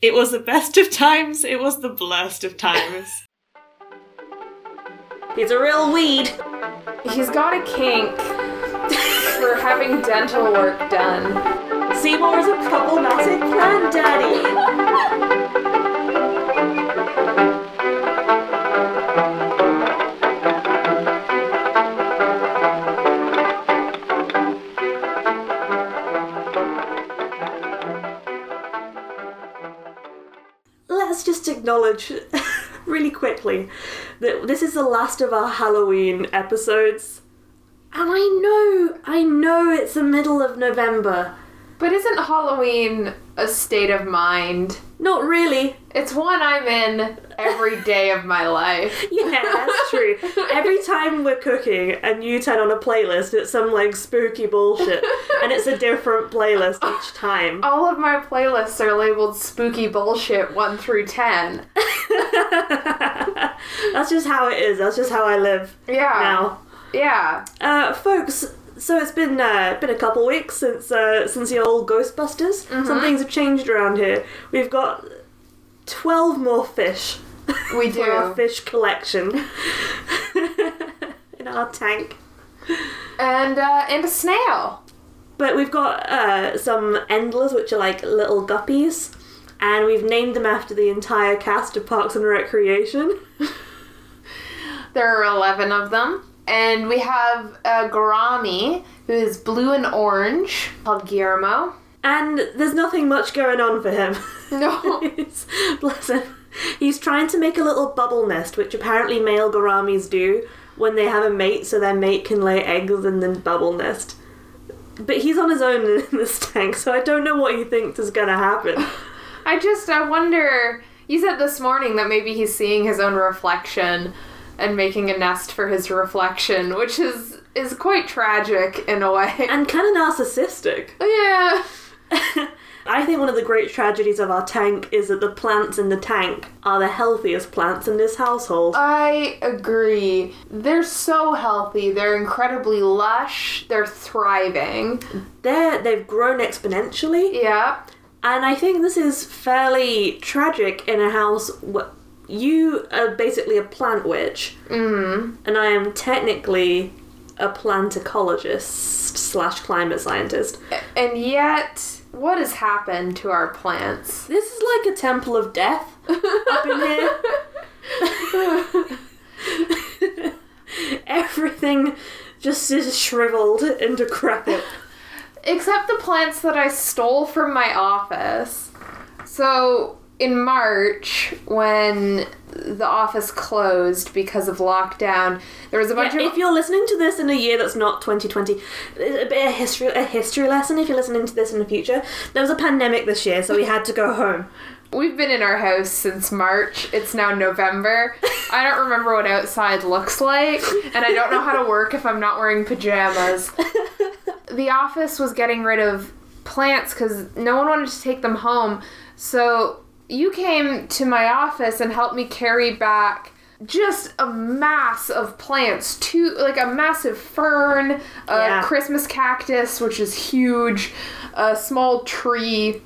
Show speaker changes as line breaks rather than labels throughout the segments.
It was the best of times, it was the blurst of times.
He's a real weed.
He's got a kink for having dental work done.
Seymour's a problematic plant acknowledge really quickly that this is the last of our Halloween episodes. And I know, I know it's the middle of November.
But isn't Halloween a state of mind?
Not really.
It's one I'm in every day of my life.
Yeah, that's true. Every time we're cooking and you turn on a playlist, it's some like spooky bullshit. And it's a different playlist each time.
All of my playlists are labeled spooky bullshit 1 through 10.
That's just how it is. That's just how I live
Yeah.
now.
Yeah.
Uh, folks, so it's been uh, been a couple weeks since uh, since the old Ghostbusters. Some things have changed around here. We've got twelve more fish
We
for our fish collection in our tank.
And uh and a snail.
But we've got uh, some endlers, which are like little guppies, and we've named them after the entire cast of Parks and Recreation.
There are 11 of them. And we have a Gourami who is blue and orange called Guillermo.
And there's nothing much going on for him.
No.
Bless him. He's trying to make a little bubble nest, which apparently male gouramis do when they have a mate, so their mate can lay eggs and then bubble nest. But he's on his own in this tank, so I don't know what he thinks is gonna happen.
I just I wonder. You said this morning that maybe he's seeing his own reflection and making a nest for his reflection, which is is quite tragic in a way.
And kind of narcissistic.
yeah.
I think one of the great tragedies of our tank is that the plants in the tank are the healthiest plants in this household.
I agree. They're so healthy. They're incredibly lush. They're thriving.
They're, they've grown exponentially,
Yeah.
and I think this is fairly tragic in a house where you are basically a plant witch,
Mm.
and I am technically a plant ecologist slash climate scientist.
And yet, what has happened to our plants?
This is like a temple of death up in here. Everything just is shriveled and decrepit.
Except the plants that I stole from my office. So, in March, when the office closed because of lockdown, there was a bunch
Yeah,
of
if you're listening to this in a year that's not 2020, a bit of history, a history lesson. If you're listening to this in the future, there was a pandemic this year, so we had to go home.
We've been in our house since March. It's now November. I don't remember what outside looks like, and I don't know how to work if I'm not wearing pajamas. The office was getting rid of plants because no one wanted to take them home. So you came to my office and helped me carry back just a mass of plants two like a massive fern a
Yeah.
christmas cactus which is huge a small tree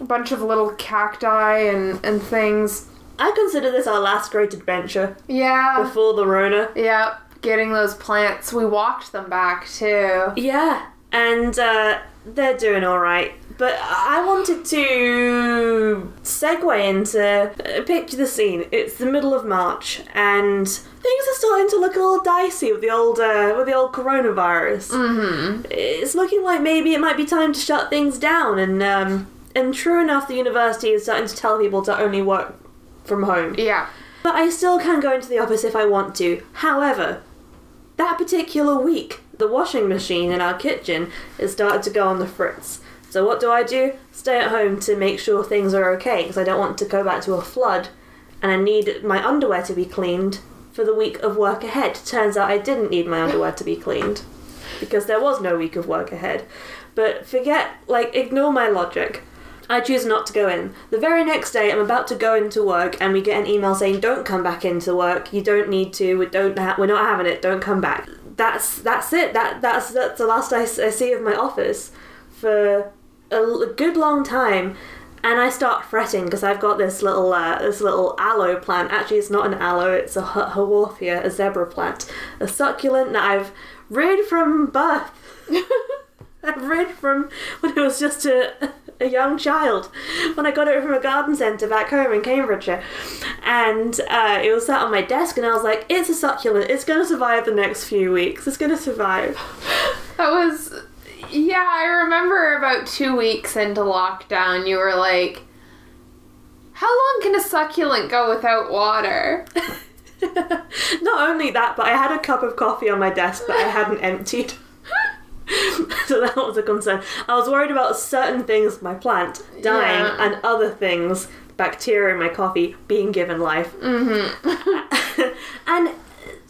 a bunch of little cacti and, and things.
I consider this our last great adventure
Yeah.
before the Rona.
Yeah. Getting those plants. We walked them back too.
Yeah, and uh, they're doing all right. But I wanted to segue into uh, picture the scene. It's the middle of March, and things are starting to look a little dicey with the old uh, with the old coronavirus. Mm-hmm. It's looking like maybe it might be time to shut things down, and um, and true enough, the university is starting to tell people to only work from home.
Yeah.
But I still can go into the office if I want to. However, that particular week, the washing machine in our kitchen has started to go on the fritz. So what do I do? Stay at home to make sure things are okay because I don't want to go back to a flood and I need my underwear to be cleaned for the week of work ahead. Turns out I didn't need my underwear to be cleaned because there was no week of work ahead. But forget, like, ignore my logic. I choose not to go in. The very next day, I'm about to go into work, and we get an email saying, "Don't come back into work. You don't need to. We don't. Ha- we're not having it. Don't come back." That's that's it. That that's that's the last I see of my office for a, good long time, and I start fretting because I've got this little uh, this little aloe plant. Actually, it's not an aloe; it's a Haworthia, a zebra plant, a succulent that I've reared from birth. I've reared from when I was just a, a young child, when I got it from a garden centre back home in Cambridgeshire, and uh, it was sat on my desk, and I was like, "It's a succulent. It's going to survive the next few weeks. It's going to survive."
That was, yeah, I remember about two weeks into lockdown, you were like, how long can a succulent go without water?
Not only that, but I had a cup of coffee on my desk that I hadn't emptied. so that was a concern. I was worried about certain things, my plant dying,
Yeah.
and other things, bacteria in my coffee, being given life.
Mm-hmm.
and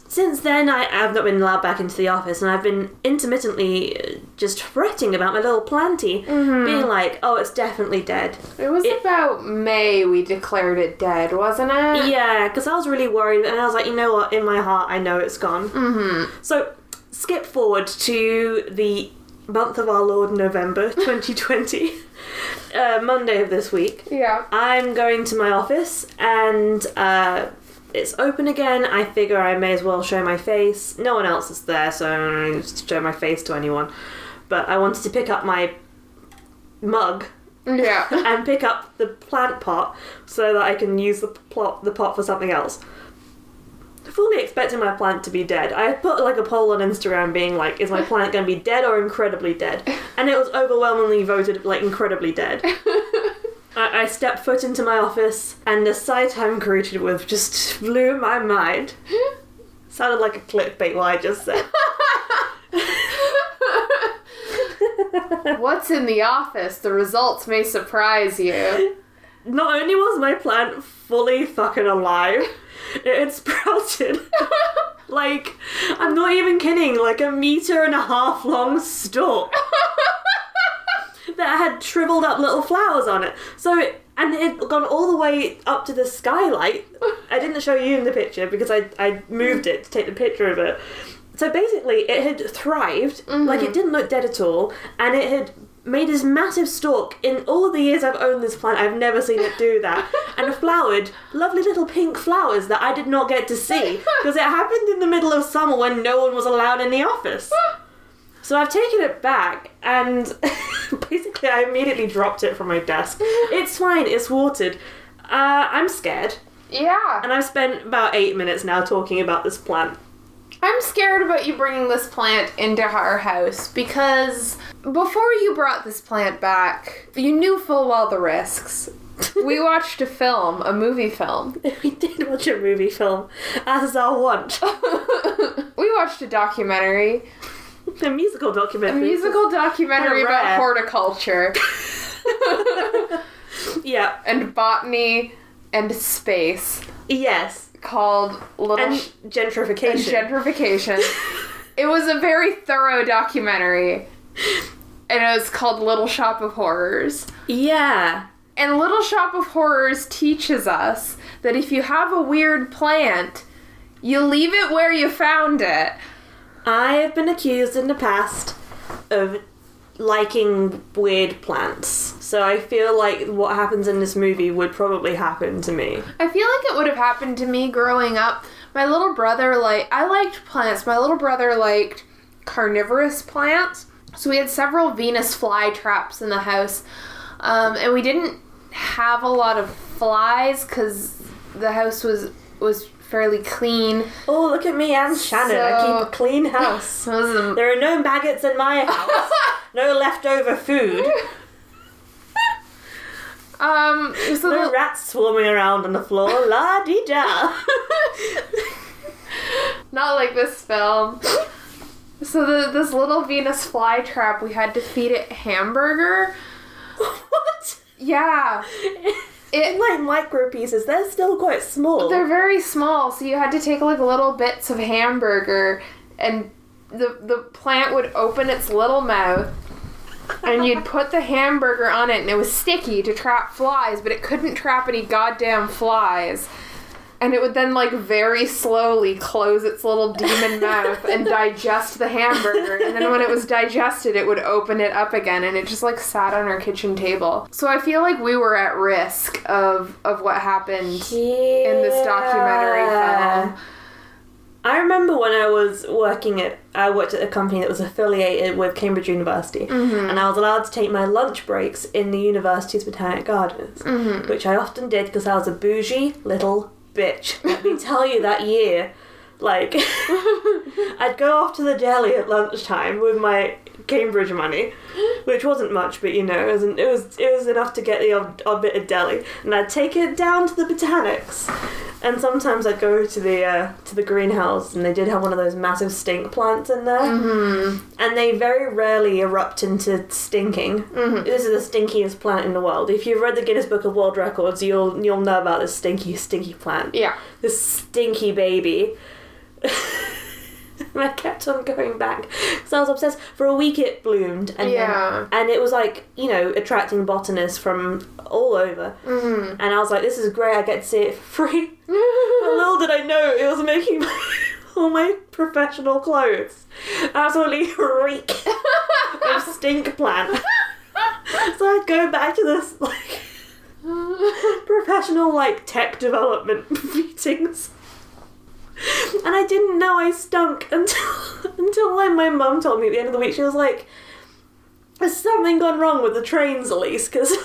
since then, I have not been allowed back into the office, and I've been intermittently just fretting about my little planty,
Mm-hmm.
being like, "Oh, it's definitely dead."
It was
It-
about May we declared it dead, wasn't it?
Yeah, because I was really worried, and I was like, you know what? In my heart, I know it's gone.
Mm-hmm.
So, skip forward to the month of our Lord, November 2020, uh, Monday of this week.
Yeah.
I'm going to my office and uh, it's open again. I figure I may as well show my face. No one else is there, so I don't need to show my face to anyone. But I wanted to pick up my mug
Yeah.
and pick up the plant pot so that I can use the plot the pot for something else. Fully expecting my plant to be dead. I put like a poll on Instagram being like, is my plant going to be dead or incredibly dead? And it was overwhelmingly voted like incredibly dead. I, I stepped foot into my office and the sight I'm greeted with just blew my mind. Sounded like a clickbait what I just said.
What's in the office? The results may surprise you.
Not only was my plant fully fucking alive, it had sprouted. like, I'm not even kidding, like a meter and a half long stalk that had shriveled up little flowers on it. So, it, and it had gone all the way up to the skylight. I didn't show you in the picture because I, I moved it to take the picture of it. So basically, it had thrived, like it didn't look dead at all, and it had made this massive stalk. In all the years I've owned this plant, I've never seen it do that. and flowered lovely little pink flowers that I did not get to see because it happened in the middle of summer when no one was allowed in the office. So I've taken it back and basically I immediately dropped it from my desk. It's fine, it's watered. Uh, I'm scared.
Yeah.
And I've spent about eight minutes now talking about this plant.
I'm scared about you bringing this plant into our house because before you brought this plant back, you knew full well the risks. we watched a film, a movie film.
We did watch a movie film, as is our want.
we watched a documentary,
a musical documentary.
a musical documentary about
rare.
horticulture
Yeah.
and botany and space
Yes.
Called Little
And gentrification.
Gentrification. it was a very thorough documentary. And it was called Little Shop of Horrors.
yeah.
And Little Shop of Horrors teaches us that if you have a weird plant, you leave it where you found it.
I have been accused in the past of liking weird plants. So I feel like what happens in this movie would probably happen to me.
I feel like it would have happened to me growing up. My little brother like I liked plants. My little brother liked carnivorous plants. So we had several Venus fly traps in the house. Um, and we didn't have a lot of flies cuz the house was was fairly clean.
Oh, look at me, I'm Shannon. I keep a clean house.
So
There are no maggots in my house. no leftover food.
Um so
No
the,
rats swarming around on the floor. La di da.
Not like this film. So the this little Venus flytrap, we had to feed it hamburger.
what?
Yeah,
In like micro pieces, they're still quite small.
they're very small, so you had to take like little bits of hamburger, and the the plant would open its little mouth, and you'd put the hamburger on it, and it was sticky to trap flies, but it couldn't trap any goddamn flies. and it would then like very slowly close its little demon mouth and digest the hamburger. And then when it was digested it would open it up again and it just like sat on our kitchen table. So i feel like we were at risk of of what happened in this documentary film
remember when I was working at, I worked at a company that was affiliated with Cambridge University,
Mm-hmm.
and I was allowed to take my lunch breaks in the university's botanic gardens,
Mm-hmm.
which I often did because I was a bougie little bitch. Let me tell you that year, like, I'd go off to the deli at lunchtime with my Cambridge money, which wasn't much, but you know, it was it was, it was enough to get the odd, odd bit of deli, and I'd take it down to the botanics. And sometimes I'd go to the uh, to the greenhouse, and they did have one of those massive stink plants in there,
Mm-hmm.
and they very rarely erupt into stinking. This is the stinkiest plant in the world. If you've read the Guinness Book of World Records, you'll you'll know about this stinky stinky plant.
yeah
This stinky baby. and I kept on going back because I was obsessed. For a week, it bloomed, and then-
Yeah.
and it was like you know attracting botanists from all over.
mm-hmm.
And I was like, this is great. I get to see it for free. But little did I know it was making my, all my professional clothes absolutely reek of stink plant. so I'd go back to this like professional like tech development meetings. And I didn't know I stunk until until when my mum told me at the end of the week. She was like, "Has something gone wrong with the trains, Elise? Because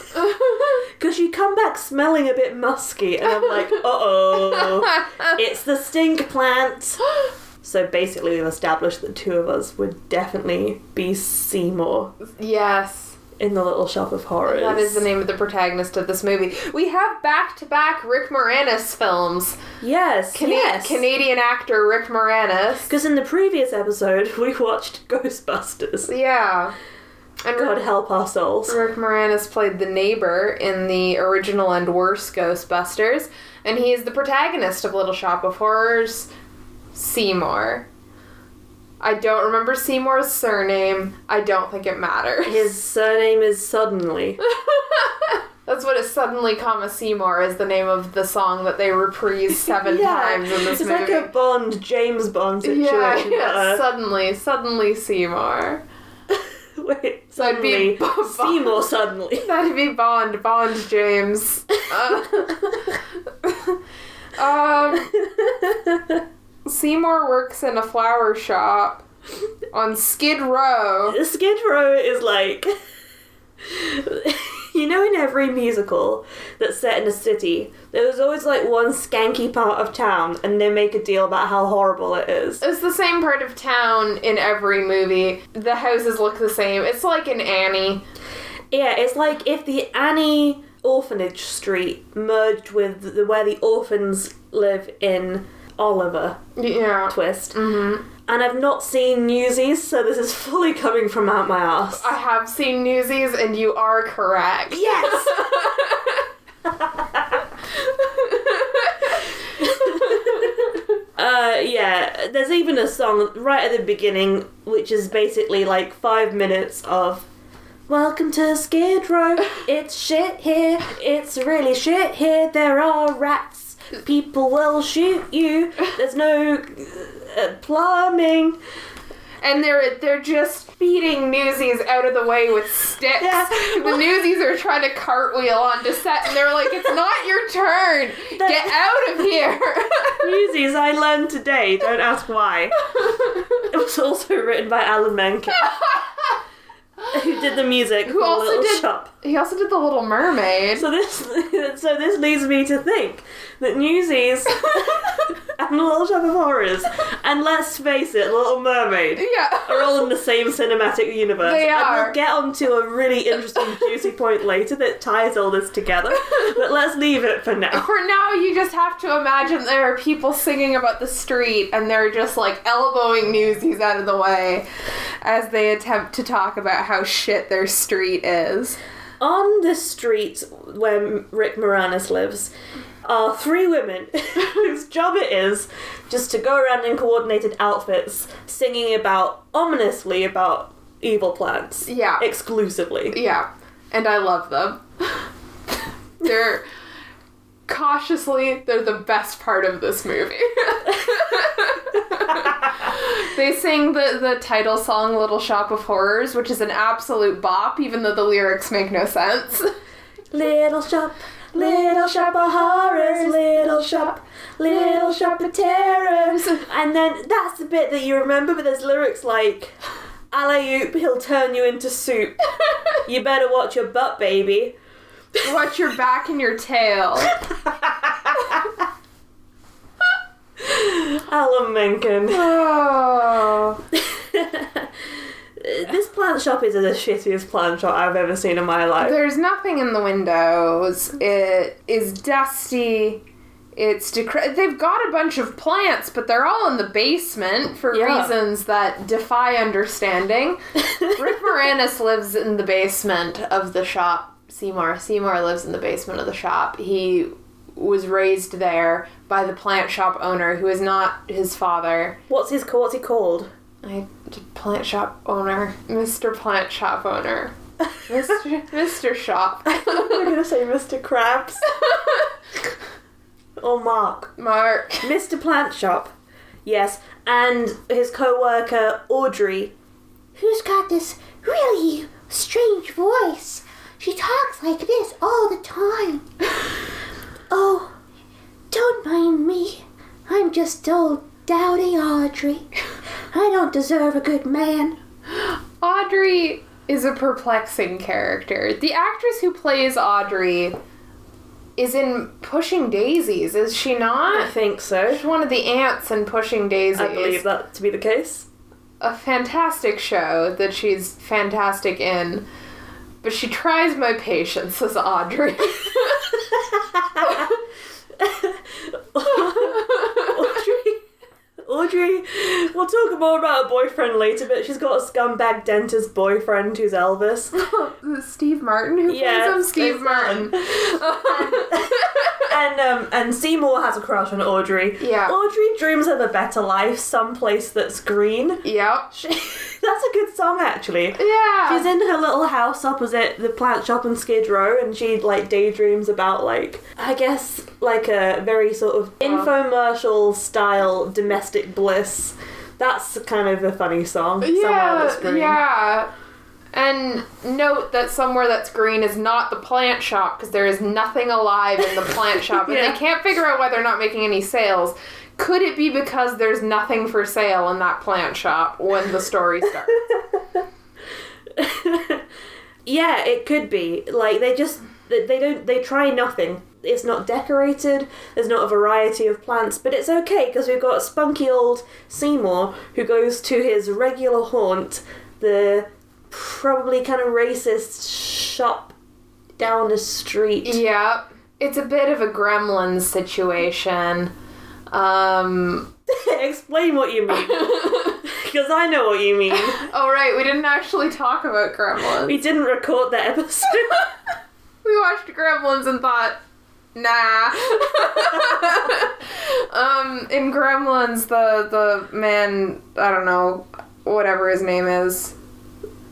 because you come back smelling a bit musky." And I'm like, "Uh oh, it's the stink plant." So basically, we've established that two of us would definitely be Seymour
yes
in the Little Shop of Horrors.
That is the name of the protagonist of this movie. We have back to back Rick Moranis films.
Yes,
Cana-
yes.
Canadian actor Rick Moranis.
Because in the previous episode, we watched Ghostbusters.
Yeah. And
God
Rick,
help our souls.
Rick Moranis played the neighbor in the original and worse Ghostbusters, and he is the protagonist of Little Shop of Horrors, Seymour. I don't remember Seymour's surname. I don't think it matters.
His surname is Suddenly.
That's what it suddenly, comma Seymour is the name of the song that they reprise seven
Yeah,
times in this
it's
movie.
like a Bond, James Bond situation.
yeah, yeah,
uh,
suddenly, suddenly Seymour.
wait,
So it'd be
suddenly. Seymour Suddenly.
That'd be Bond, Bond James. Uh, um, Seymour works in a flower shop on Skid Row.
Skid Row is like. you know, in every musical that's set in a city, there's always like one skanky part of town, and they make a deal about how horrible it is.
It's the same part of town in every movie. The houses look the same. It's like in Annie.
Yeah, it's like if the Annie Orphanage Street merged with the, where the orphans live in Oliver
Yeah.
twist.
Mm-hmm.
And I've not seen Newsies, so this is fully coming from out my ass.
I have seen Newsies, and you are correct.
Yes! Uh, yeah, there's even a song right at the beginning, which is basically like five minutes of Welcome to Skid Row. It's shit here. It's really shit here. There are rats. People will shoot you. There's no uh, plumbing.
and they're they're just beating Newsies out of the way with sticks.
Yeah.
The Newsies are trying to cartwheel onto set, and they're like, "It's not your turn. Get out of here."
Newsies I learned today. Don't ask why. It was also written by Alan Menken, who did the music
Who also
Little
did-
Shop.
he also did the Little Mermaid.
So this, so this leads me to think that Newsies and Little Shop of Horrors, and let's face it, Little Mermaid,
yeah.
are all in the same cinematic universe.
They
And
are.
we'll get onto a really interesting, juicy point later that ties all this together. But let's leave it for now.
For now, you just have to imagine there are people singing about the street, and they're just like elbowing Newsies out of the way as they attempt to talk about how shit their street is.
On the street where Rick Moranis lives are three women whose job it is just to go around in coordinated outfits singing about, ominously, about evil plants.
Yeah.
Exclusively.
Yeah, and I love them. they're cautiously, they're the best part of this movie. they sing the, the title song Little Shop of Horrors, which is an absolute bop, even though the lyrics make no sense.
Little shop, little shop of horrors, little shop, little shop of terrors. And then that's the bit that you remember, but there's lyrics like, alley oop, he'll turn you into soup. You better watch your butt, baby.
Watch your back and your tail.
Alan Menken.
Oh.
this plant shop is the shittiest plant shop I've ever seen in my life.
There's nothing in the windows. It is dusty. It's decre- they've got a bunch of plants, but they're all in the basement for
Yeah.
reasons that defy understanding. Rick Moranis lives in the basement of the shop. Seymour Seymour lives in the basement of the shop. He was raised there by the plant shop owner, who is not his father.
What's his what's he called?
I plant shop owner, Mr. Plant Shop owner, Mr. Mr. Shop.
I'm gonna say Mr. Krabs or Mark.
Mark.
Mr. Plant Shop. Yes, and his co-worker Audrey.
Who's got this really strange voice? She talks like this all the time. Oh, don't mind me. I'm just old dowdy Audrey. I don't deserve a good man.
Audrey is a perplexing character. The actress who plays Audrey is in Pushing Daisies, is she not?
I think so.
She's one of the aunts in Pushing Daisies.
I believe that to be the case.
A fantastic show that she's fantastic in. But she tries my patience as Audrey.
Audrey. Audrey, we'll talk more about her boyfriend later, but she's got a scumbag dentist boyfriend who's Elvis.
Steve Martin who
Yeah,
plays him? Steve Martin.
and um, and Seymour has a crush on Audrey.
Yeah.
Audrey dreams of a better life, someplace that's green.
yep.
She, that's a good song, actually.
Yeah.
She's in her little house opposite the plant shop in Skid Row, and she like daydreams about like I guess like a very sort of infomercial style domestic bliss. That's kind of a funny song.
Yeah,
that's
yeah. And note that somewhere that's green is not the plant shop because there is nothing alive in the plant shop, and
Yeah.
they can't figure out why they're not making any sales. Could it be because there's nothing for sale in that plant shop when the story starts?
Yeah, it could be. Like they just they don't they try nothing. It's not decorated. There's not a variety of plants, but it's okay because we've got spunky old Seymour who goes to his regular haunt, the probably kind of racist shop down the street.
Yeah, It's a bit of a gremlin situation. Um,
Explain what you mean, because I know what you mean.
oh, right, we didn't actually talk about gremlins.
We didn't record that episode.
we watched Gremlins and thought, nah. um, in Gremlins, the the man, I don't know, whatever his name is,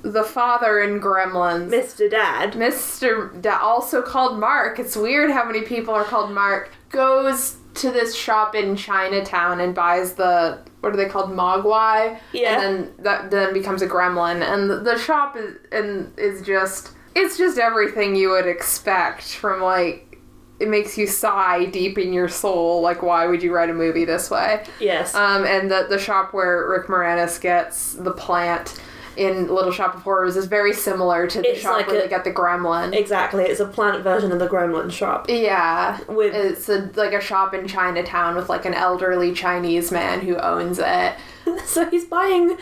the father in Gremlins,
Mr. Dad.
Mr. Da- also called Mark. It's weird how many people are called Mark. Goes to this shop in Chinatown and buys the what are they called mogwai?
Yeah.
And then that then becomes a gremlin. And the, the shop is and is just it's just everything you would expect from like it makes you sigh deep in your soul. Like why would you write a movie this way?
Yes.
Um, and the the shop where Rick Moranis gets the plant in Little Shop of Horrors is very similar to the
It's
shop
like
where
a-
they get the gremlin.
exactly. It's a plant version of the Gremlin shop.
yeah,
With-
it's a, like a shop in Chinatown with like an elderly Chinese man who owns it.
So he's buying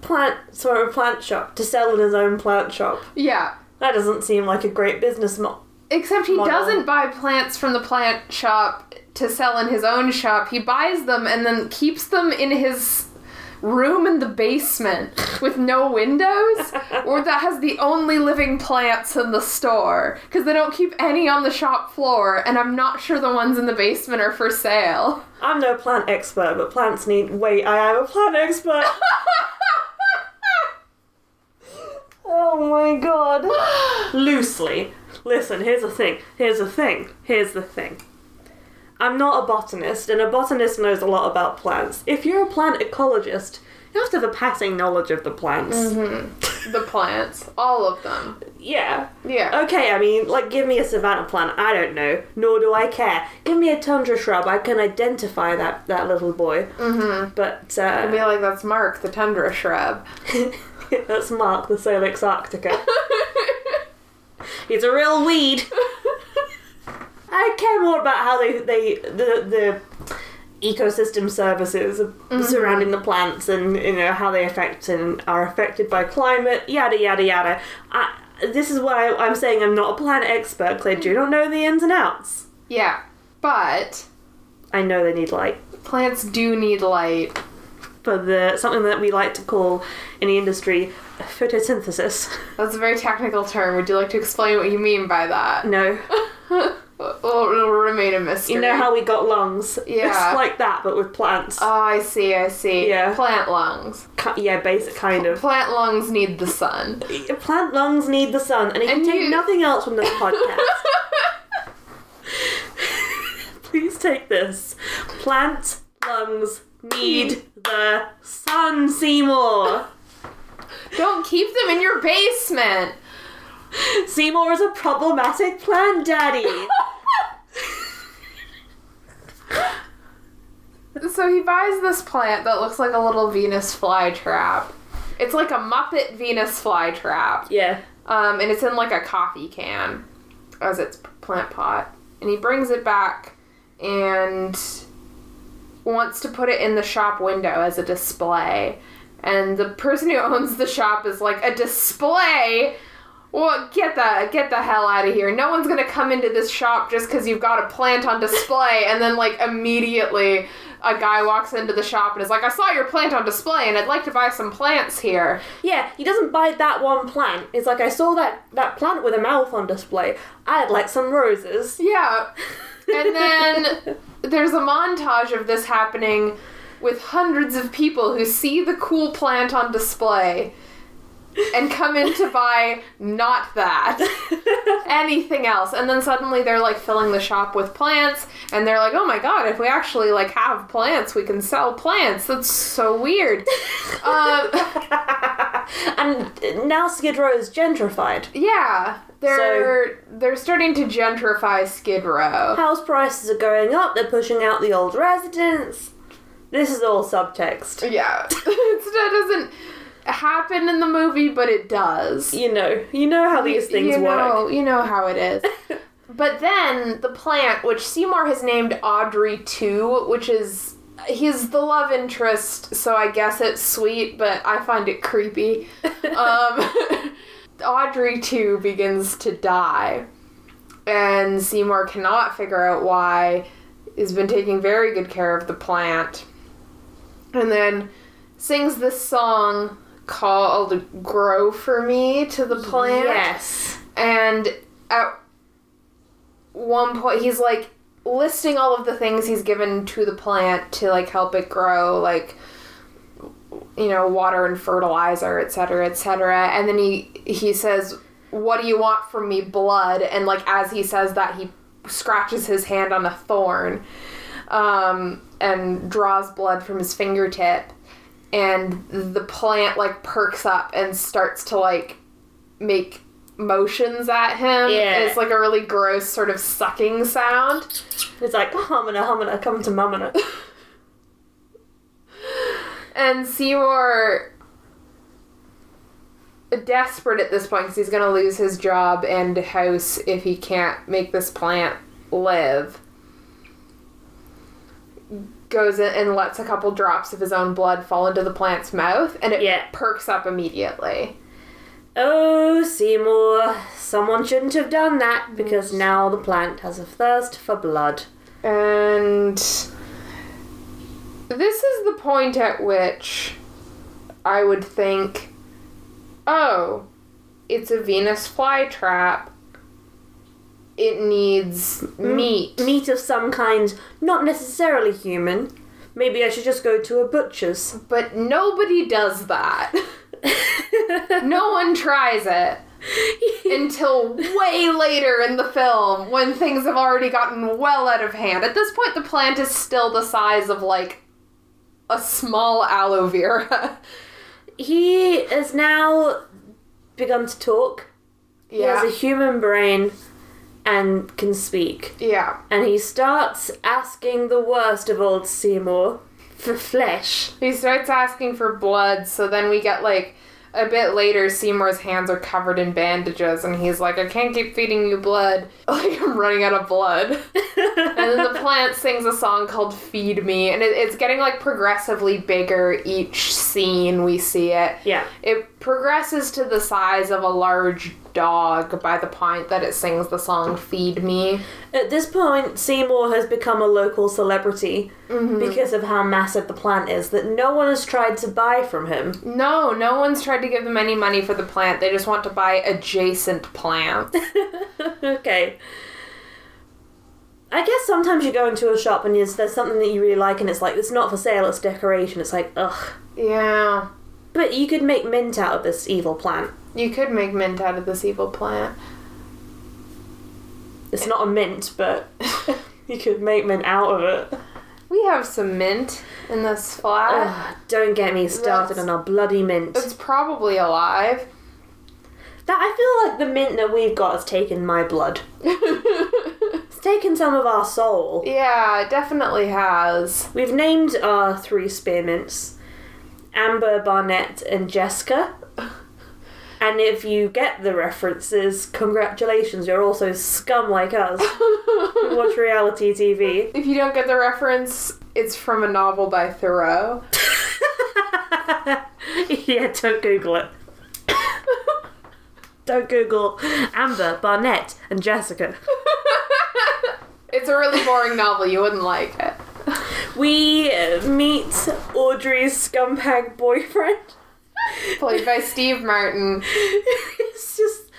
plants from a plant shop to sell in his own plant shop.
Yeah,
That doesn't seem like a great business model.
except he
Model.
doesn't buy plants from the plant shop to sell in his own shop. He buys them and then keeps them in his room in the basement with no windows or that has the only living plants in the store because they don't keep any on the shop floor and i'm not sure the ones in the basement are for sale
I'm no plant expert, but plants need. Wait, I am a plant expert. oh my god. Loosely. Listen, here's the thing. Here's the thing. Here's the thing. I'm not a botanist, and a botanist knows a lot about plants. If you're a plant ecologist, you have to have a passing knowledge of the plants.
the plants, all of them.
Yeah.
Yeah.
Okay, I mean, like, give me a savanna plant. I don't know. Nor do I care. Give me a tundra shrub. I can identify that that little boy. Mm-hmm. But
I
uh,
feel like that's Mark, the tundra shrub.
that's Mark, the Salix arctica. He's a real weed. I care more about how they they the the ecosystem services mm-hmm. surrounding the plants and you know how they affect and are affected by climate yada yada yada. I, this is why I'm saying I'm not a plant expert. I do not know the ins and outs.
Yeah. But
I know they need light
plants do need light.
for the something that we like to call in the industry photosynthesis.
That's a very technical term. Would you like to explain what you mean by that?
No,
Well, oh, it'll remain a mystery.
you know how we got lungs?
Yeah.
it's like that, but with plants.
Oh, I see, I see.
Yeah.
Plant lungs.
Yeah, basic kind of.
Plant lungs need the sun.
Plant lungs need the sun, and if
And
you take
you-
nothing else from this podcast, please take this. Plant lungs need the sun, Seymour.
Don't keep them in your basement.
Seymour is a problematic plant daddy.
So he buys this plant that looks like a little Venus flytrap. It's like a Muppet Venus flytrap.
yeah.
Um, and it's in like a coffee can as its plant pot. And he brings it back and wants to put it in the shop window as a display. And the person who owns the shop is like, a display? Well, get the get the hell out of here. No one's gonna come into this shop just because you've got a plant on display and then like immediately a guy walks into the shop and is like, I saw your plant on display and I'd like to buy some plants here.
Yeah, he doesn't buy that one plant. It's like I saw that that plant with a mouth on display. I'd like some roses.
Yeah. And then there's a montage of this happening with hundreds of people who see the cool plant on display and come in to buy not that anything else and then suddenly they're like filling the shop with plants and they're like oh my god if we actually like have plants we can sell plants that's so weird um,
and now Skid Row is gentrified.
yeah they're they're starting to gentrify skid row
House prices are going up. They're pushing out the old residents. This is all subtext.
Yeah. it doesn't happen in the movie, but it does.
You know, you know how these things
you
work.
You know how it is. but then the plant, which Seymour has named Audrey 2, which is he's the love interest, so I guess it's sweet, but I find it creepy. um, Audrey 2 begins to die. And Seymour cannot figure out why. He's been taking very good care of the plant. And then sings this song called Grow For Me to the plant.
Yes.
And at one point, he's like listing all of the things he's given to the plant to like help it grow, like you know, water and fertilizer, etc., etc. And then he he says, "What do you want from me, blood?" And like as he says that, he scratches his hand on a thorn, um, and draws blood from his fingertip. And the plant like perks up and starts to like make motions at him.
Yeah.
It's like a really gross sort of sucking sound.
It's like humana humana come to mamana.
And Seymour, desperate at this point because he's going to lose his job and house if he can't make this plant live, goes in and lets a couple drops of his own blood fall into the plant's mouth and it
Yeah.
perks up immediately.
Oh, Seymour, someone shouldn't have done that because now the plant has a thirst for blood.
And this is the point at which I would think, oh, it's a Venus flytrap. It needs mm. meat.
Meat of some kind, not necessarily human. Maybe I should just go to a butcher's.
But nobody does that. no one tries it. until way later in the film when things have already gotten well out of hand. At this point, the plant is still the size of like a small aloe vera.
he has now begun to talk. He has a human brain and can speak.
yeah.
And he starts asking the worst of old Seymour for flesh.
He starts asking for blood, so then we get like a bit later, Seymour's hands are covered in bandages, and he's like, I can't keep feeding you blood. Like, I'm running out of blood. and then the plant sings a song called Feed Me, and it, it's getting like progressively bigger each scene we see it.
Yeah.
It progresses to the size of a large dog by the point that it sings the song Feed Me.
At this point, Seymour has become a local celebrity mm-hmm. because of how massive the plant is that no one has tried to buy from him.
No, no one's tried to give them any money for the plant. They just want to buy adjacent plants.
okay. I guess sometimes you go into a shop and there's, there's something that you really like and it's like, it's not for sale, it's decoration. It's like, ugh.
yeah.
But you could make mint out of this evil plant.
You could make mint out of this evil plant.
It's not a mint, but you could make mint out of it.
We have some mint in this flat.
Ugh, don't get me started
That's-
on our bloody mint.
It's probably alive.
That I feel like the mint that we've got has taken my blood. It's taken some of our soul.
yeah, it definitely has.
We've named our three spearmints Amber, Barnett, and Jessica. And if you get the references, congratulations, you're also scum like us watch reality TV.
If you don't get the reference, it's from a novel by Thoreau.
yeah, don't Google it. don't Google Amber, Barnett, and Jessica.
It's a really boring novel. You wouldn't like it.
We meet Audrey's scumbag boyfriend.
Played by Steve Martin.
it's just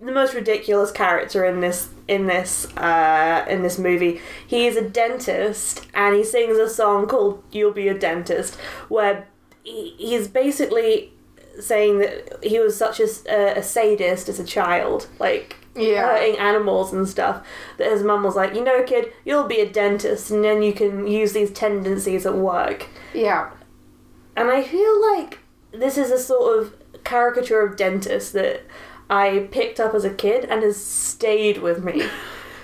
the most ridiculous character in this in this uh, in this movie. He is a dentist and he sings a song called "You'll Be a Dentist," where he, he's basically saying that he was such a, a, sadist as a child, like
Yeah.
hurting animals and stuff. That his mum was like, "You know, kid, you'll be a dentist, and then you can use these tendencies at work."
Yeah.
And I feel like this is a sort of caricature of dentist that I picked up as a kid and has stayed with me.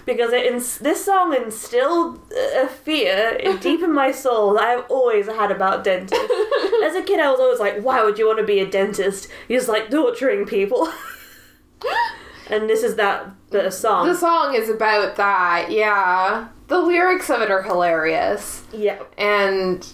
Because it ins- this song instilled a fear deep in my soul that I've always had about dentists. As a kid, I was always like, why would you want to be a dentist? You're just like torturing people. and this is that bit of song.
The song is about that, yeah. The lyrics of it are hilarious.
yeah.
And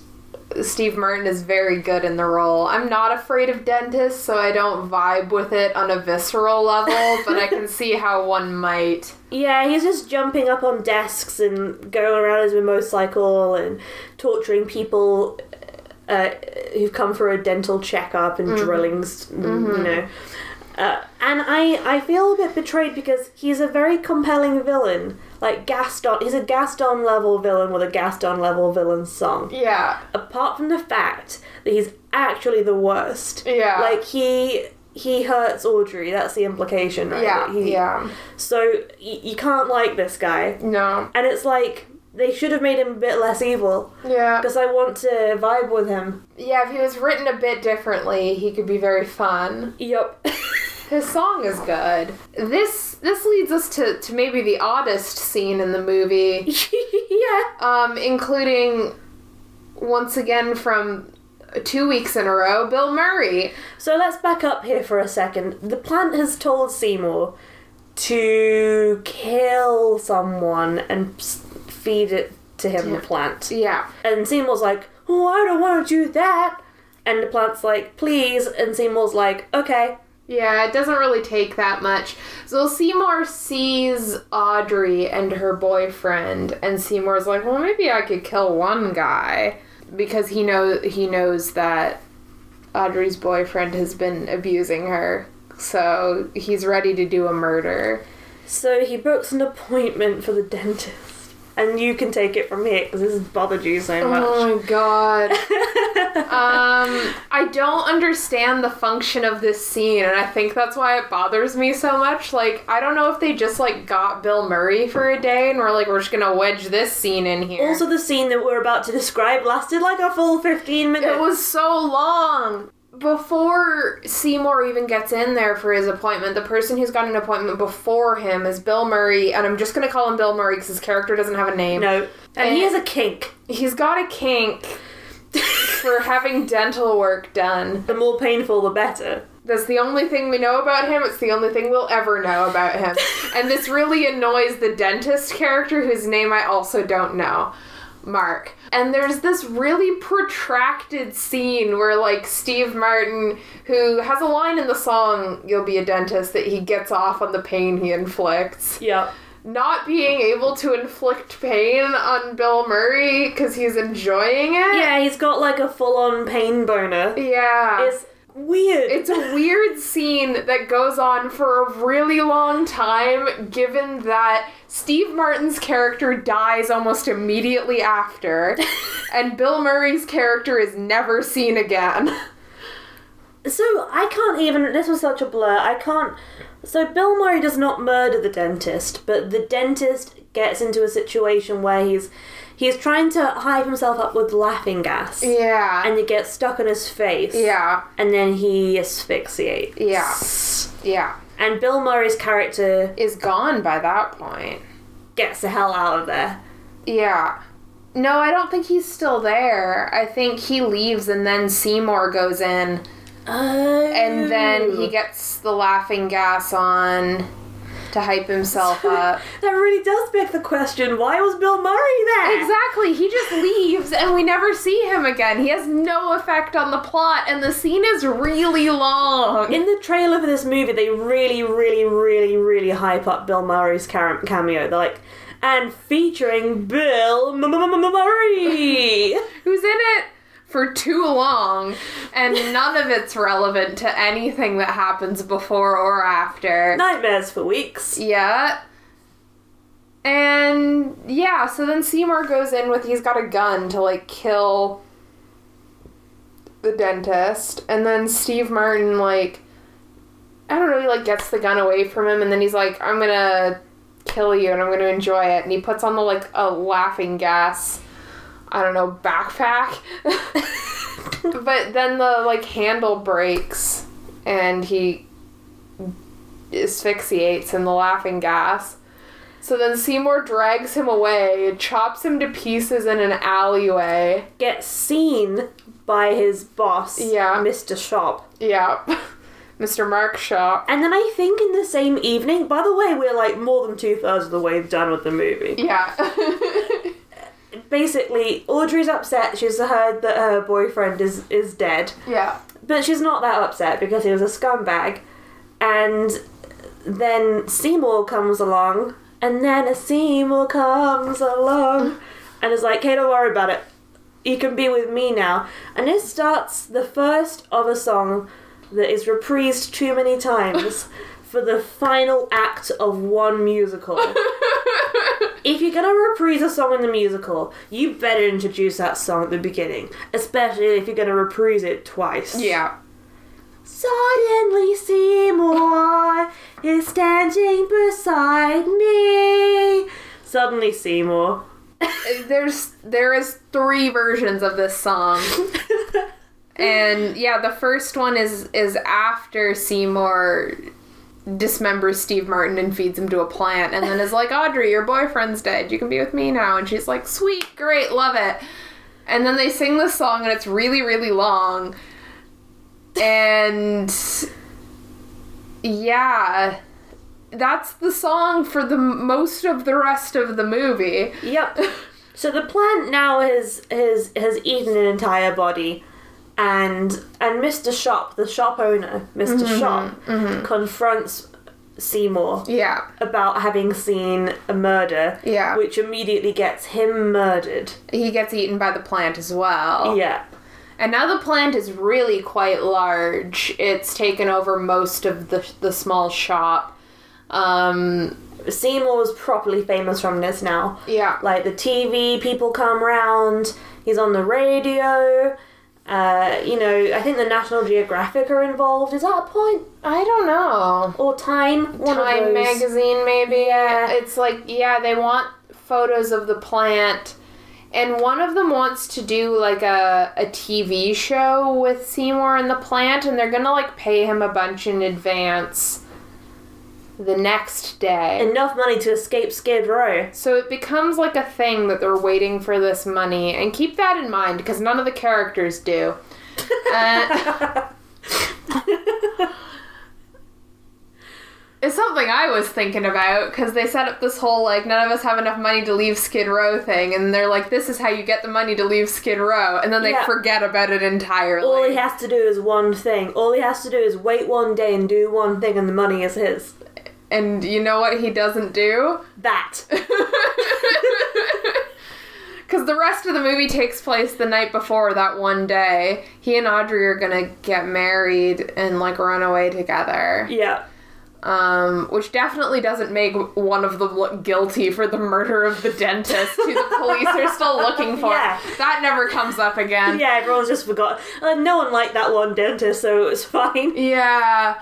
Steve Martin is very good in the role. I'm not afraid of dentists, so I don't vibe with it on a visceral level, but I can see how one might.
Yeah, he's just jumping up on desks and going around his motorcycle and torturing people uh, who've come for a dental checkup and drillings, you know. Uh, and I, I feel a bit betrayed because he's a very compelling villain. Like Gaston, he's a Gaston level villain with a Gaston level villain song.
Yeah.
Apart from the fact that he's actually the worst.
Yeah.
Like he he hurts Audrey. That's the implication, right?
Yeah.
He-
Yeah.
so y- you can't like this guy.
No.
And it's like they should have made him a bit less evil
Yeah.
because I want to vibe with him.
Yeah, if he was written a bit differently, he could be very fun.
Yup.
His song is good. This this leads us to, to maybe the oddest scene in the movie.
yeah.
um, including once again from two weeks in a row, Bill Murray.
So let's back up here for a second. The plant has told Seymour to kill someone and feed it to him, the plant.
Yeah,
And Seymour's like, oh, I don't want to do that. And the plant's like, please. And Seymour's like, okay.
yeah, it doesn't really take that much. So Seymour sees Audrey and her boyfriend, and Seymour's like, well, maybe I could kill one guy because he know he knows that Audrey's boyfriend has been abusing her. So he's ready to do a murder.
So he books an appointment for the dentist. And you can take it from here because this has bothered you so much.
Oh my god. um, I don't understand the function of this scene, and I think that's why it bothers me so much. Like, I don't know if they just like got Bill Murray for a day and we're like, we're just gonna wedge this scene in here.
Also, the scene that we're about to describe lasted like a full 15 minutes.
It was so long. Before Seymour even gets in there for his appointment, the person who's got an appointment before him is Bill Murray, and I'm just gonna call him Bill Murray because his character doesn't have a name.
No. And he
And-
has a kink.
He's got a kink for having dental work done.
The more painful, the better.
That's the only thing we know about him. It's the only thing we'll ever know about him. and this really annoys the dentist character, whose name I also don't know. Mark. And there's this really protracted scene where, like, Steve Martin, who has a line in the song, You'll Be a Dentist, that he gets off on the pain he inflicts.
Yep.
Not being able to inflict pain on Bill Murray because he's enjoying it.
Yeah, he's got like a full on pain boner.
Yeah.
It's weird.
It's a weird scene that goes on for a really long time, given that Steve Martin's character dies almost immediately after, and Bill Murray's character is never seen again.
So I can't even. This was such a blur. I can't. So Bill Murray does not murder the dentist, but the dentist gets into a situation where he's he's trying to hype himself up with laughing gas,
Yeah.
and it gets stuck on his face.
yeah.
And then he asphyxiates.
Yeah. Yeah.
And Bill Murray's character
Is gone by that point.
gets the hell out of there.
Yeah. No, I don't think he's still there. I think he leaves and then Seymour goes in
Oh.
and then he oh. gets the laughing gas on to hype himself up.
That really does beg the question: Why was Bill Murray there?
Exactly. He just leaves and we never see him again. He has no effect on the plot and the scene is really long.
In the trailer for this movie, they really, really, really, really hype up Bill Murray's cameo. They're like, and featuring Bill Murray.
Who's in it for too long and none of it's relevant to anything that happens before or after.
Nightmares for weeks.
Yeah. And yeah, so then Seymour goes in with he's got a gun to like kill the dentist, and then Steve Martin like I don't know, he like gets the gun away from him, and then he's like, "I'm gonna kill you, and I'm gonna enjoy it," and he puts on the like a laughing gas, I don't know, backpack. but then the like handle breaks, and he asphyxiates in the laughing gas. So then Seymour drags him away, chops him to pieces in an alleyway.
Gets seen by his boss,
Yeah.
Mr. Shop.
Yeah. Mr. Mark Shaw.
And then I think in the same evening, by the way, we're like more than two thirds of the way done with the movie.
Yeah.
Basically, Audrey's upset. She's heard that her boyfriend is, is dead.
yeah.
But she's not that upset because he was a scumbag. And then Seymour comes along, and then a Seymour comes along, and is like, hey, don't worry about it. You can be with me now. And it starts the first of a song that is reprised too many times for the final act of one musical. if you're gonna reprise a song in the musical, you better introduce that song at the beginning, especially if you're gonna reprise it twice.
Yeah.
Suddenly Seymour is standing beside me. Suddenly Seymour.
There's there is three versions of this song. And yeah, the first one is is after Seymour dismembers Steve Martin and feeds him to a plant and then is like, Audrey, your boyfriend's dead. You can be with me now. And she's like, Sweet, great, love it. And then they sing this song and it's really, really long. And yeah, that's the song for the most of the rest of the movie.
Yep. So the plant now has has has eaten an entire body, and and Mr. Shop, the shop owner, mister Shop, confronts Seymour
Yeah.
about having seen a murder.
Yeah.
Which immediately gets him murdered.
He gets eaten by the plant as well.
Yeah.
And now the plant is really quite large. It's taken over most of the the small shop. Um
Seymour's properly famous from this now.
Yeah.
Like the TV people come round. He's on the radio. Uh, you know, I think the National Geographic are involved. Is that a point?
I don't know.
Or Time? One
Time magazine, maybe.
Yeah.
It's like, yeah, they want photos of the plant. And one of them wants to do like a, a TV show with Seymour and the plant, and they're gonna like pay him a bunch in advance the next day.
Enough money to escape Skid Row.
So it becomes like a thing that they're waiting for this money, and keep that in mind because none of the characters do. Uh, it's something I was thinking about because they set up this whole like none of us have enough money to leave Skid Row thing, and they're like, this is how you get the money to leave Skid Row, and then they
Yeah.
forget about it entirely.
All he has to do is one thing. All he has to do is wait one day and do one thing, and the money is his.
And you know what he doesn't do?
That.
Because the rest of the movie takes place the night before that one day. He and Audrey are gonna get married and like run away together.
Yeah.
Um, which definitely doesn't make one of them look guilty for the murder of the dentist who the police are still looking for.
Yeah.
That never comes up again.
Yeah, everyone's just forgot. Uh, no one liked that one dentist, so it was fine.
Yeah.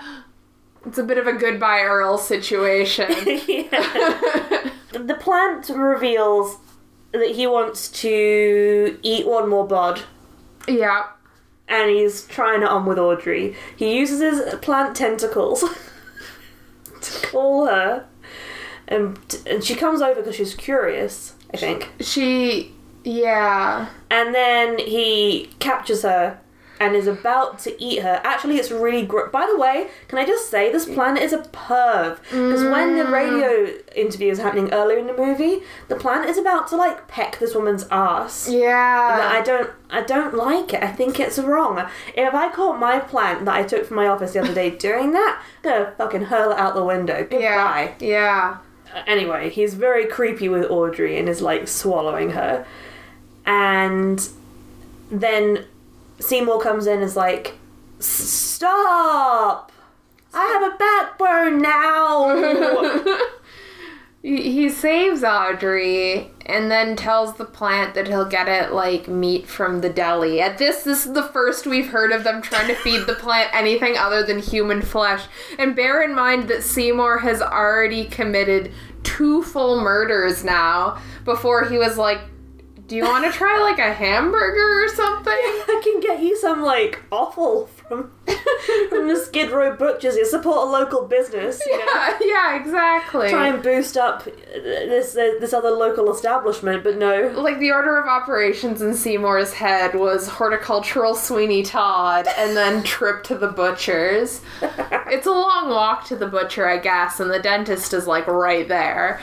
It's a bit of a goodbye Earl situation.
The plant reveals that he wants to eat one more bud.
yeah.
and he's trying it on with Audrey. He uses his plant tentacles to call her, and, and she comes over because she's curious, I think.
She. Yeah.
And then he captures her and is about to eat her. Actually, it's really gr- By the way, can I just say this planet is a perv? Because when the mm. radio interview is happening earlier in the movie, the planet is about to like peck this woman's ass.
Yeah.
I don't, I don't like it. I think it's wrong. If I caught my plant that I took from my office the other day doing that, I'm gonna fucking hurl it out the window. Goodbye.
Yeah. Yeah.
Anyway, he's very creepy with Audrey and is like swallowing her. And then Seymour comes in and is like, Stop! I have a backbone now!
He saves Audrey and then tells the plant that he'll get it like meat from the deli. At this, this is the first we've heard of them trying to feed the plant anything other than human flesh. And bear in mind that Seymour has already committed two full murders now before he was like, Do you want to try like a hamburger or something?
I can get you some like offal from from the Skid Row butchers. You support a local business. You know?
Yeah, yeah, exactly.
Try and boost up this uh, this other local establishment, but no.
like the order of operations in Seymour's head was horticultural Sweeney Todd and then trip to the butcher's. It's a long walk to the butcher, I guess, and the dentist is like right there.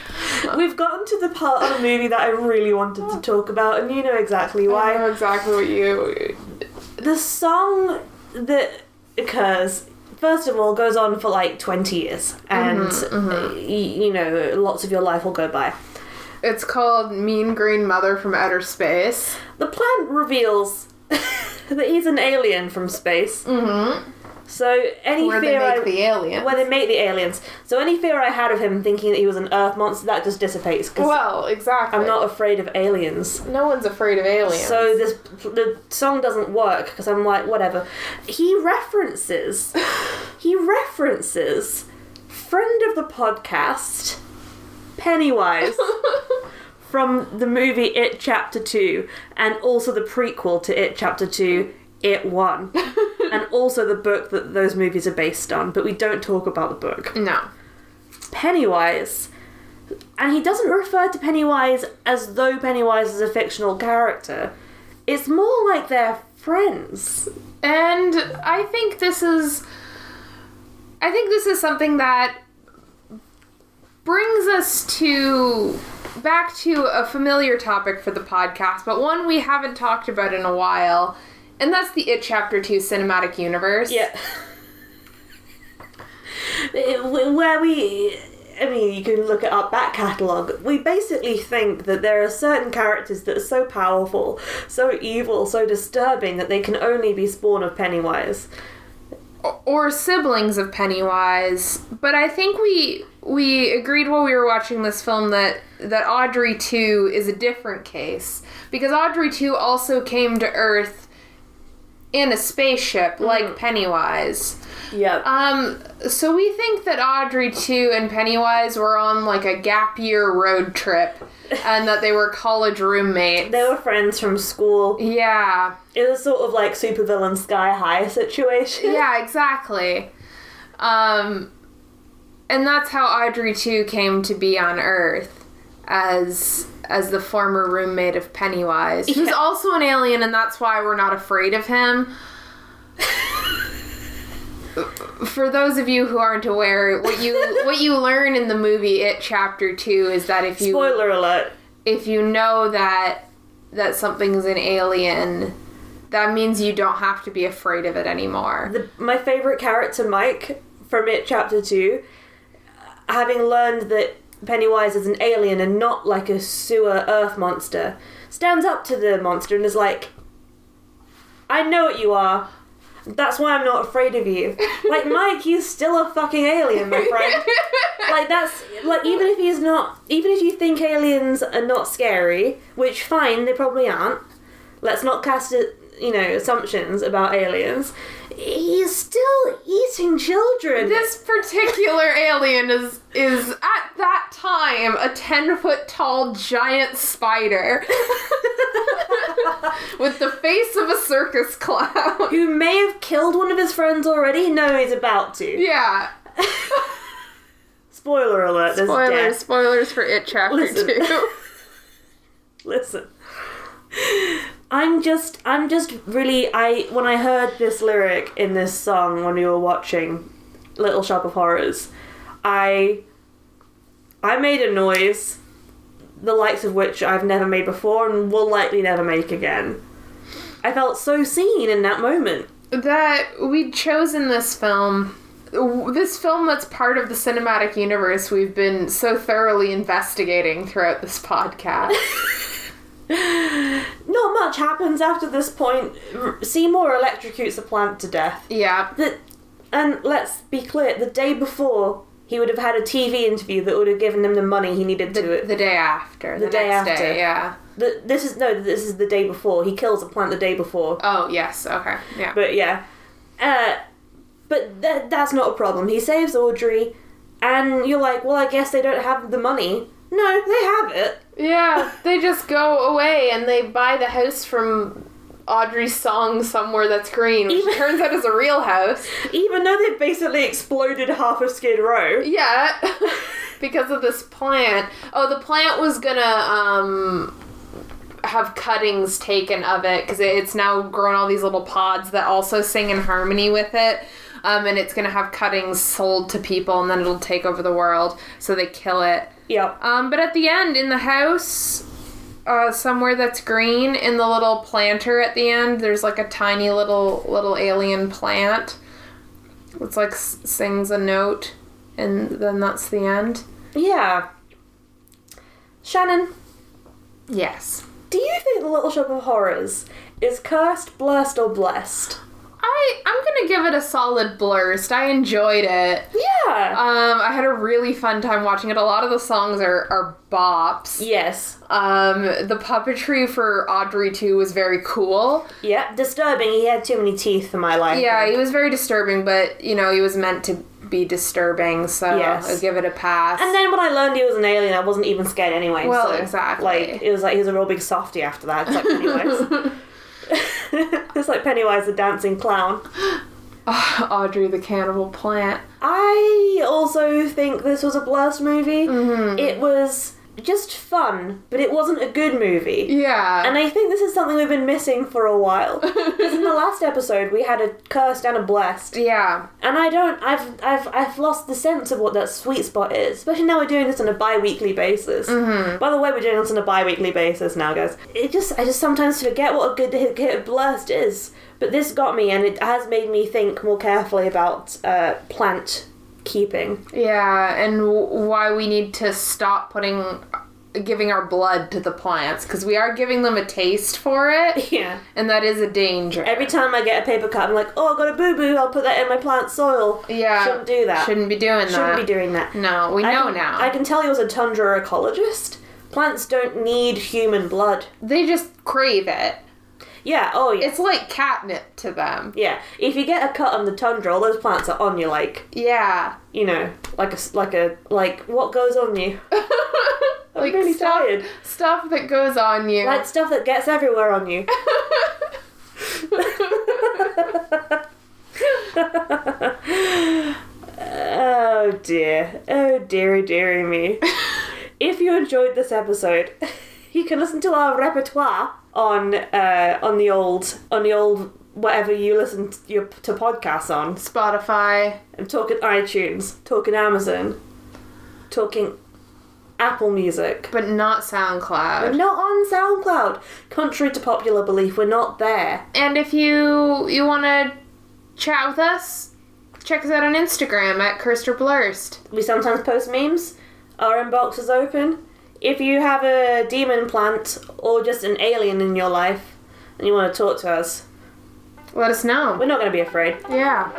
We've gotten to the part of the movie that I really wanted to talk about, and you know exactly why.
I know exactly what you.
the song that occurs first of all goes on for like 20 years and uh, y- you know lots of your life will go by
It's called Mean Green Mother from Outer Space.
the plant reveals that he's an alien from space
Mm-hmm.
So any
Where they
fear
make
I,
the aliens.
where they make the aliens so any fear i had of him thinking that he was an earth monster that just dissipates
well, exactly.
i'm not afraid of aliens
No one's afraid of aliens.
So this the song doesn't work because I'm like whatever. He references he references friend of the podcast Pennywise from the movie It Chapter 2 and also the prequel to It Chapter 2 It won. and also the book that those movies are based on but we don't talk about the book.
no.
Pennywise. And he doesn't refer to Pennywise as though Pennywise is a fictional character. It's more like they're friends.
And I think this is I think this is something that brings us to back to a familiar topic for the podcast, but one we haven't talked about in a while, and that's the It Chapter 2 cinematic universe.
Yeah. Where we. I mean, you can look at our back catalogue. We basically think that there are certain characters that are so powerful, so evil, so disturbing that they can only be spawn of Pennywise.
or siblings of Pennywise. But I think we we agreed while we were watching this film that that Audrey 2 is a different case because Audrey 2 also came to Earth in a spaceship like Pennywise.
Yep.
Um so we think that Audrey 2 and Pennywise were on like a gap year road trip and that they were college roommates.
they were friends from school.
yeah.
It was sort of like supervillain Sky High situation.
Yeah, exactly. Um, and that's how Audrey 2 came to be on Earth as as the former roommate of Pennywise, who's
Yeah.
also an alien, and that's why we're not afraid of him. For those of you who aren't aware, what you what you learn in the movie It Chapter Two is that if you
Spoiler alert.
if you know that that something's an alien, that means you don't have to be afraid of it anymore.
The, my favorite character, Mike, from It Chapter 2, having learned that Pennywise is an alien and not like a sewer earth monster, stands up to the monster and is like, I know what you are. That's why I'm not afraid of you. Like, Mike, he's still a fucking alien, my friend. like, that's, like, even if he's not, even if you think aliens are not scary, which, fine, they probably aren't. Let's not cast uh, you know, assumptions about aliens. He's still eating children.
This particular alien is is at that time a ten foot tall giant spider with the face of a circus clown.
who may have killed one of his friends already? No, he's about to.
Yeah.
Spoiler alert, there's
Spoilers,
death.
spoilers for it chapter
Listen.
two.
Listen. I'm just I'm just really I when I heard this lyric in this song when we were watching Little Shop of Horrors, I I made a noise the likes of which I've never made before and will likely never make again. I felt so seen in that moment.
that we'd chosen this film this film that's part of the cinematic universe we've been so thoroughly investigating throughout this podcast.
Not much happens after this point. R- Seymour electrocutes a plant to death.
yeah.
The, and let's be clear, the day before, he would have had a TV interview that would have given him the money he needed to it.
The day after. The,
The day after.
day, yeah.
The, this is no, this is the day before. He kills a plant the day before.
Oh, yes, okay. Yeah.
But yeah, uh, but that that's not a problem. He saves Audrey, and you're like, well, I guess they don't have the money. No, they have it.
Yeah, they just go away and they buy the house from Audrey's song somewhere that's green, which
Even-
turns out is a real house.
Even though they've basically exploded half of Skid Row.
Yeah, because of this plant. Oh, the plant was gonna um have cuttings taken of it because it's now grown all these little pods that also sing in harmony with it. Um, and it's gonna have cuttings sold to people, and then it'll take over the world. So they kill it.
Yep.
Um, but at the end, in the house, uh, somewhere that's green, in the little planter at the end, there's like a tiny little little alien plant. It's like s- sings a note, and then that's the end.
Yeah. Shannon,
Yes.
do you think The Little Shop of Horrors is cursed, blessed, or blessed?
I I'm gonna give it a solid blurst. I enjoyed it.
Yeah.
Um, I had a really fun time watching it. A lot of the songs are are bops.
yes.
Um, the puppetry for Audrey too was very cool.
Yeah. Disturbing. He had too many teeth for my life.
Yeah, he was very disturbing, but you know, he was meant to be disturbing, so
Yes.
I'll give it a pass.
And then when I learned he was an alien, I wasn't even scared anyway.
Well,
so,
exactly.
Like it was like he was a real big softy after that. It's like Pennywise. it's like Pennywise the dancing clown.
Audrey the cannibal plant.
I also think this was a blast movie.
Mm-hmm.
It was just fun, but it wasn't a good movie.
Yeah.
And I think this is something we've been missing for a while. Because in the last episode we had a cursed and a blessed,
yeah.
and I don't. I've I've I've lost the sense of what that sweet spot is. Especially now we're doing this on a bi-weekly basis.
Mm-hmm.
By the way, we're doing this on a bi-weekly basis now, guys. It just I just sometimes forget what a good hit blessed is. But this got me, and it has made me think more carefully about uh, plant keeping.
Yeah, and w- why we need to stop putting giving our blood to the plants because we are giving them a taste for it,
Yeah.
and that is a danger.
Every time I get a paper cut, I'm like, oh, I got a boo boo. I'll put that in my plant soil.
yeah,
Shouldn't do that.
Shouldn't be doing that.
Shouldn't be doing that.
no, we
I
know
can,
now.
I can tell you as a tundra ecologist, plants don't need human blood.
they just crave it.
Yeah. Oh yeah.
It's like catnip to them.
yeah. If you get a cut on the tundra, all those plants are on you, like
Yeah.
you know, like a like a like what goes on you. I'm
like
really
stuff,
tired.
stuff that goes on you.
Like stuff that gets everywhere on you. oh dear. Oh dearie dearie me. if you enjoyed this episode, you can listen to our repertoire on uh, on the old on the old whatever you listen to, your, to podcasts on.
Spotify.
I'm talking iTunes, talking Amazon, talking Apple Music.
But not
We're
SoundCloud.
not on SoundCloud. Contrary to popular belief, we're not there.
And if you you want to chat with us, check us out on Instagram at Cursed or Blurst.
We sometimes post memes. Our inbox is open. If you have a demon plant or just an alien in your life and you want to talk to us,
Let us know.
we're not going to be afraid.
Yeah.